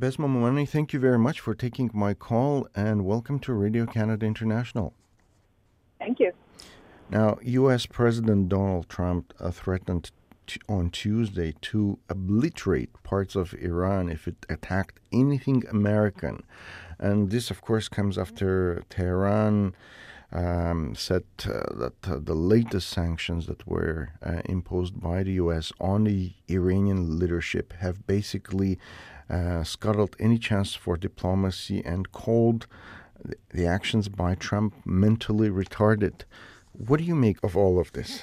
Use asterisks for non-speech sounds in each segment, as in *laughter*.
Bessma Momani, thank you very much for taking my call and welcome to Radio Canada International. Thank you. Now, U.S. President Donald Trump uh, threatened t- on Tuesday to obliterate parts of Iran if it attacked anything American. And this, of course, comes after Tehran um, said uh, that uh, the latest sanctions that were uh, imposed by the U.S. on the Iranian leadership have basically scuttled any chance for diplomacy and called the actions by Trump mentally retarded. What do you make of all of this?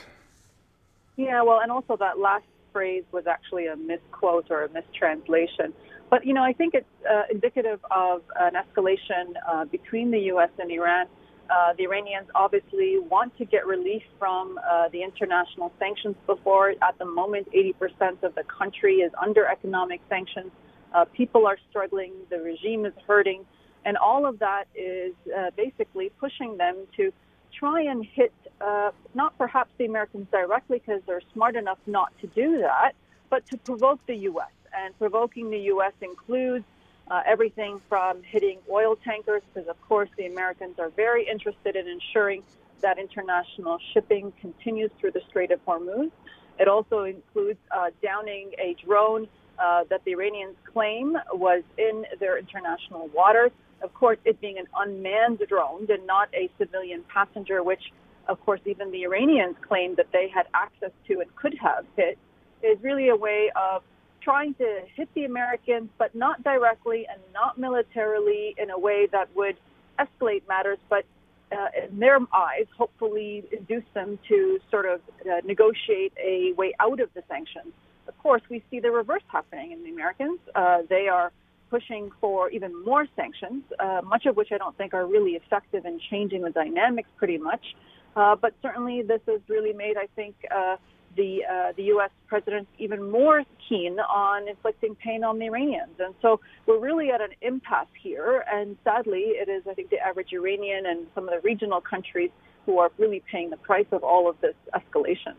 Yeah, well, and also that last phrase was actually a misquote or a mistranslation. But, you know, I think it's uh, indicative of an escalation uh, between the U.S. and Iran. Uh, the Iranians obviously want to get relief from uh, the international sanctions before. At the moment, 80% of the country is under economic sanctions. Uh, people are struggling. The regime is hurting. And all of that is uh, basically pushing them to try and hit uh, not perhaps the Americans directly because they're smart enough not to do that, but to provoke the U.S. And provoking the U.S. includes uh, everything from hitting oil tankers, because of course the Americans are very interested in ensuring that international shipping continues through the Strait of Hormuz. It also includes uh, downing a drone uh, that the Iranians claim was in their international waters. Of course, it being an unmanned drone and not a civilian passenger, which, of course, even the Iranians claimed that they had access to and could have hit, is really a way of trying to hit the Americans, but not directly and not militarily in a way that would escalate matters, but uh, in their eyes, hopefully induce them to sort of uh, negotiate a way out of the sanctions. Of course, we see the reverse happening in the Americans. Uh, they are pushing for even more sanctions, uh, much of which I don't think are really effective in changing the dynamics pretty much. Uh, but certainly, this has really made, I think, uh, the uh, the U.S. president even more keen on inflicting pain on the Iranians, and so we're really at an impasse here. And sadly, it is, I think, the average Iranian and some of the regional countries who are really paying the price of all of this escalation.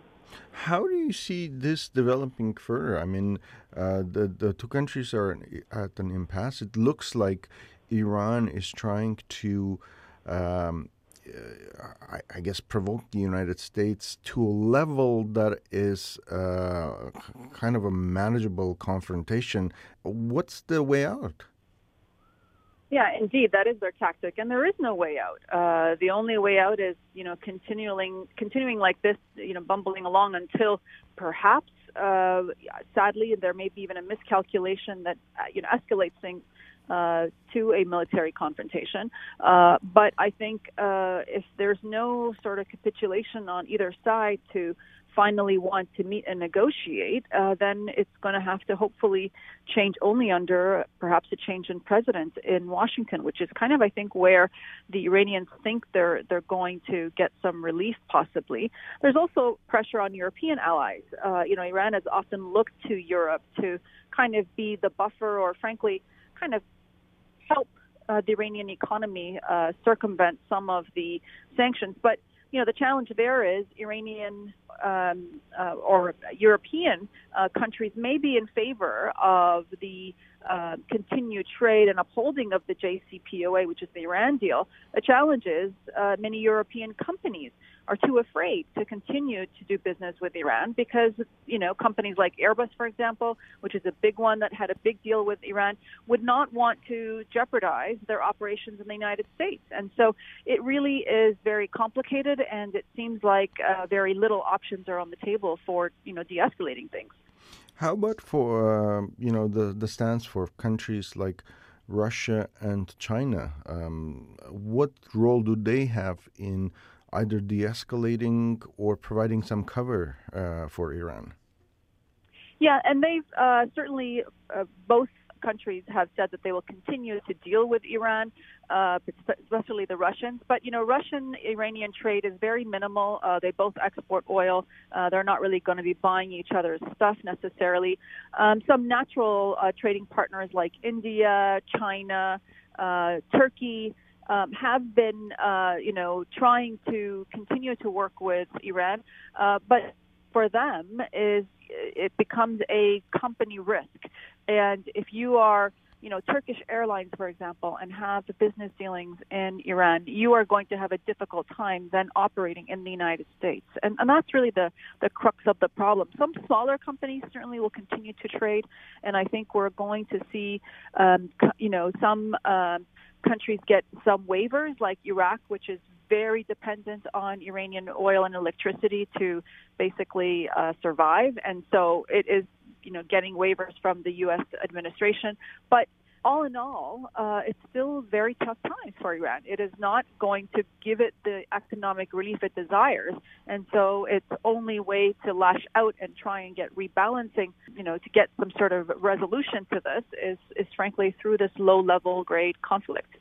How do you see this developing further? I mean, uh, the the two countries are at an impasse. It looks like Iran is trying to, um, I, I, guess, provoke the United States to a level that is uh, kind of a manageable confrontation. What's the way out? Yeah, indeed, that is their tactic, and there is no way out. Uh, the only way out is, you know, continuing, continuing like this, you know, bumbling along until perhaps, uh, sadly, there may be even a miscalculation that, uh, you know, escalates things uh, to a military confrontation. Uh, but I think uh, if there's no sort of capitulation on either side to finally want to meet and negotiate, uh, then it's going to have to hopefully change only under perhaps a change in president in Washington, which is kind of I think where the Iranians think they're they're going to get some relief possibly. There's also pressure on European allies. Uh, you know, Iran has often looked to Europe to kind of be the buffer or frankly kind of help uh, the Iranian economy uh, circumvent some of the sanctions. But you know, the challenge there is Iranian um, uh, or European uh, countries may be in favor of the uh, continued trade and upholding of the JCPOA, which is the Iran deal. Uh, many European companies are too afraid to continue to do business with Iran because, you know, companies like Airbus, for example, which is a big one that had a big deal with Iran, would not want to jeopardize their operations in the United States. And so it really is very complicated, and it seems like uh, very little options are on the table for, you know, de-escalating things. How about for, uh, you know, the, the stance for countries like Russia and China? Um, what role do they have in either de escalating or providing some cover uh, for Iran? Yeah, and they've uh, certainly uh, both countries have said that they will continue to deal with Iran, uh, especially the Russians. But you know, Russian-Iranian trade is very minimal. Uh, they both export oil. Uh, they're not really going to be buying each other's stuff necessarily. Um, some natural trading partners like India, China, Turkey um, have been, uh, you know, trying to continue to work with Iran, uh, but for them is it becomes a company risk, and if you are you know, Turkish Airlines, for example, and have the business dealings in Iran, you are going to have a difficult time then operating in the United States. And, and that's really the, the crux of the problem. Some smaller companies certainly will continue to trade, and I think we're going to see, um, you know, some uh, countries get some waivers, like Iraq, which is very dependent on Iranian oil and electricity to basically uh, survive. And so it is you know, getting waivers from the U.S. administration. But all in all, uh, it's still very tough times for Iran. It is not going to give it the economic relief it desires, and so its only way to lash out and try and get rebalancing, you know, to get some sort of resolution to this is, is frankly through this low-level grade conflict.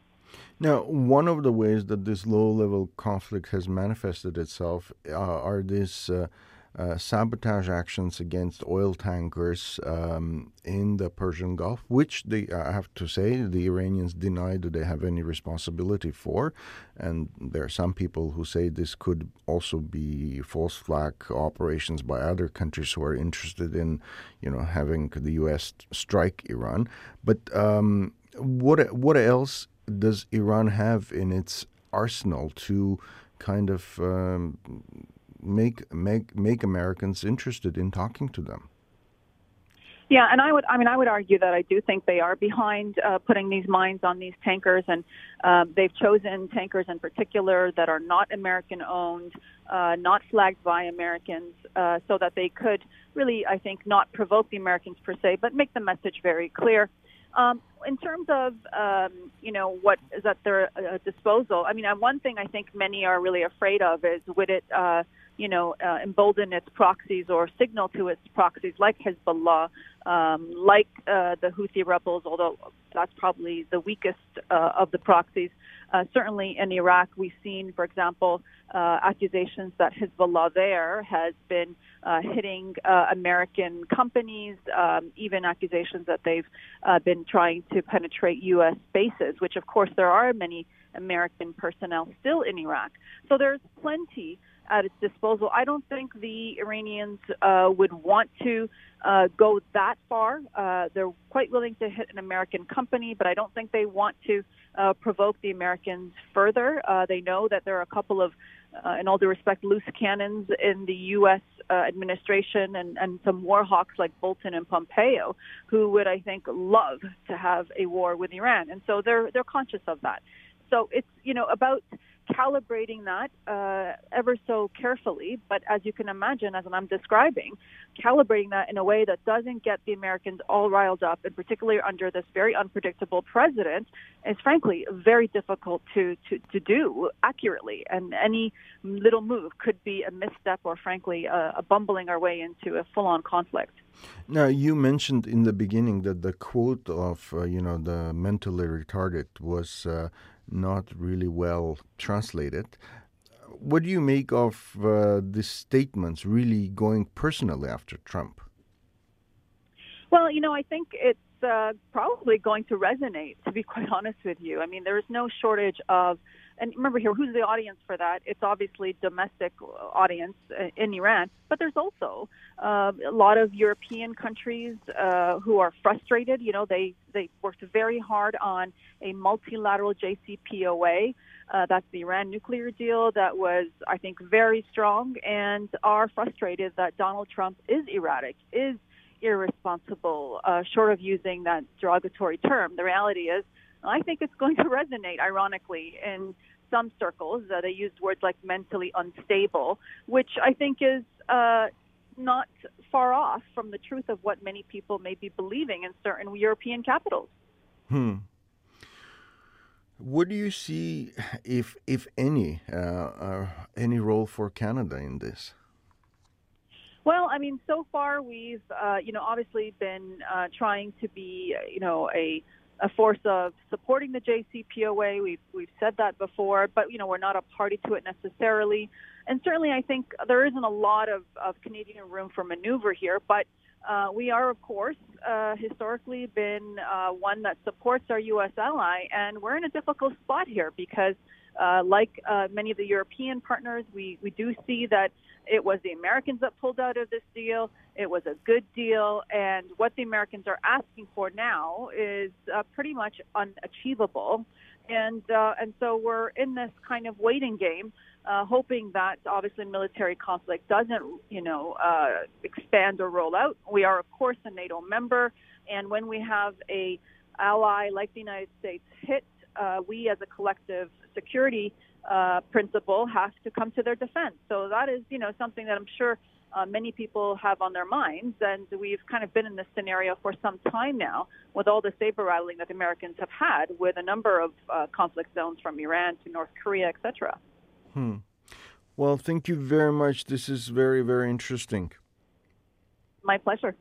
Now, one of the ways that this low-level conflict has manifested itself uh, are these. Uh, uh, sabotage actions against oil tankers um, in the Persian Gulf, which they, I have to say, the Iranians deny that they have any responsibility for. And there are some people who say this could also be false flag operations by other countries who are interested in, you know, having the U.S. strike Iran. But um, what what else does Iran have in its arsenal to kind of um, make make make Americans interested in talking to them. Yeah, and I would, I mean, I would argue that I do think they are behind uh, putting these mines on these tankers, and uh, they've chosen tankers in particular that are not American owned, uh, not flagged by Americans, uh, so that they could really, I think, not provoke the Americans per se, but make the message very clear. Um, in terms of um, you know what is at their uh, disposal, I mean, uh, one thing I think many are really afraid of is would it uh, you know, uh, embolden its proxies or signal to its proxies like Hezbollah, um, like uh, the Houthi rebels, although that's probably the weakest uh, of the proxies. Uh, certainly in Iraq, we've seen, for example, uh, accusations that Hezbollah there has been uh, hitting American companies, um, even accusations that they've been trying to penetrate U.S. bases, which, of course, there are many American personnel still in Iraq. So there's plenty at its disposal. I don't think the Iranians uh, would want to uh, go that far. Uh, they're quite willing to hit an American company, but I don't think they want to uh, provoke the Americans further. Uh, they know that there are a couple of, uh, in all due respect, loose cannons in the U.S. Uh, administration and, and some war hawks like Bolton and Pompeo, who would, I think, love to have a war with Iran, and so they're they're conscious of that. So it's you know about calibrating that uh, ever so carefully. But as you can imagine, as I'm describing, calibrating that in a way that doesn't get the Americans all riled up, and particularly under this very unpredictable president, is frankly very difficult to, to, to do accurately. And any little move could be a misstep or, frankly, a, a bumbling our way into a full on conflict. Now, you mentioned in the beginning that the quote of, uh, you know, the mentally retarded was uh, not really well translated. What do you make of uh, these statements really going personally after Trump? Well, you know, I think it's uh, probably going to resonate, to be quite honest with you. I mean, there is no shortage of and remember here, who's the audience for that? It's obviously domestic audience in Iran, but there's also uh, a lot of European countries uh, who are frustrated. You know, they they worked very hard on a multilateral JCPOA. Uh, that's the Iran nuclear deal that was, I think, very strong, and are frustrated that Donald Trump is erratic, is irresponsible, uh, short of using that derogatory term. The reality is I think it's going to *laughs* resonate, ironically, in some circles. Uh, they used words like mentally unstable, which I think is uh, not far off from the truth of what many people may be believing in certain European capitals. Hmm. What do you see, if if any, uh, uh, any role for Canada in this? Well, I mean, so far we've, uh, you know, obviously been uh, trying to be, you know, a a force of supporting the JCPOA. We've we've said that before, but you know we're not a party to it necessarily. And certainly, I think there isn't a lot of, of Canadian room for maneuver here. But uh, we are, of course, uh, historically been uh, one that supports our U.S. ally, and we're in a difficult spot here because Uh, like uh, many of the European partners, we, we do see that it was the Americans that pulled out of this deal. It was a good deal, and what the Americans are asking for now is uh, pretty much unachievable. And uh, and so we're in this kind of waiting game, uh, hoping that obviously military conflict doesn't, you know, uh, expand or roll out. We are of course a NATO member, and when we have a ally like the United States hit, uh, we as a collective security uh, principle have to come to their defense. So that is, you know, something that I'm sure uh, many people have on their minds, and we've kind of been in this scenario for some time now with all the saber rattling that Americans have had with a number of uh, conflict zones from Iran to North Korea, etc. Hmm. Well, thank you very much. This is very, very interesting. My pleasure.